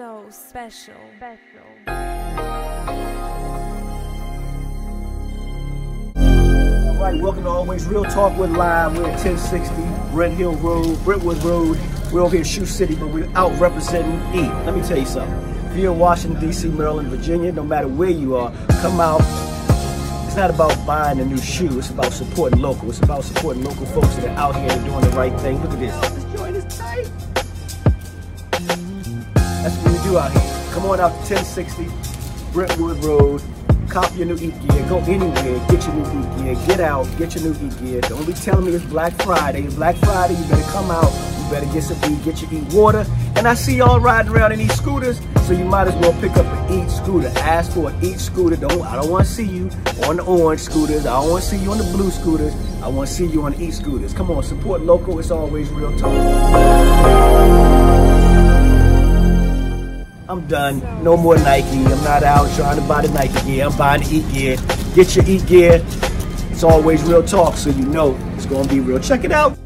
so special. special. All right, welcome to Always Real Talk with Live. We're at 1060 Red Hill Road, Brentwood Road. We're over here in Shoe City, but we're out representing E. Let me tell you something. If you're in Washington, D.C., Maryland, Virginia, no matter where you are, come out. It's not about buying a new shoe. It's about supporting local. It's about supporting local folks that are out here and doing the right thing. Look at this. Do out here. Come on out to 1060 Brentwood Road. Cop your new Eat gear. Go anywhere. Get your new Eat gear. Get out. Get your new Eat gear. Don't be telling me it's Black Friday. It's Black Friday. You better come out. You better get some Eat. Get your Eat water. And I see y'all riding around in these scooters, so you might as well pick up an Eat scooter. Ask for an Eat scooter. Don't I don't want to see you on the orange scooters. I don't want to see you on the blue scooters. I want to see you on the Eat scooters. Come on, support local. It's always real talk. I'm done. No more Nike. I'm not out trying to buy the Nike gear. I'm buying the Eat gear. Get your Eat gear. It's always real talk, so you know it's going to be real. Check it out.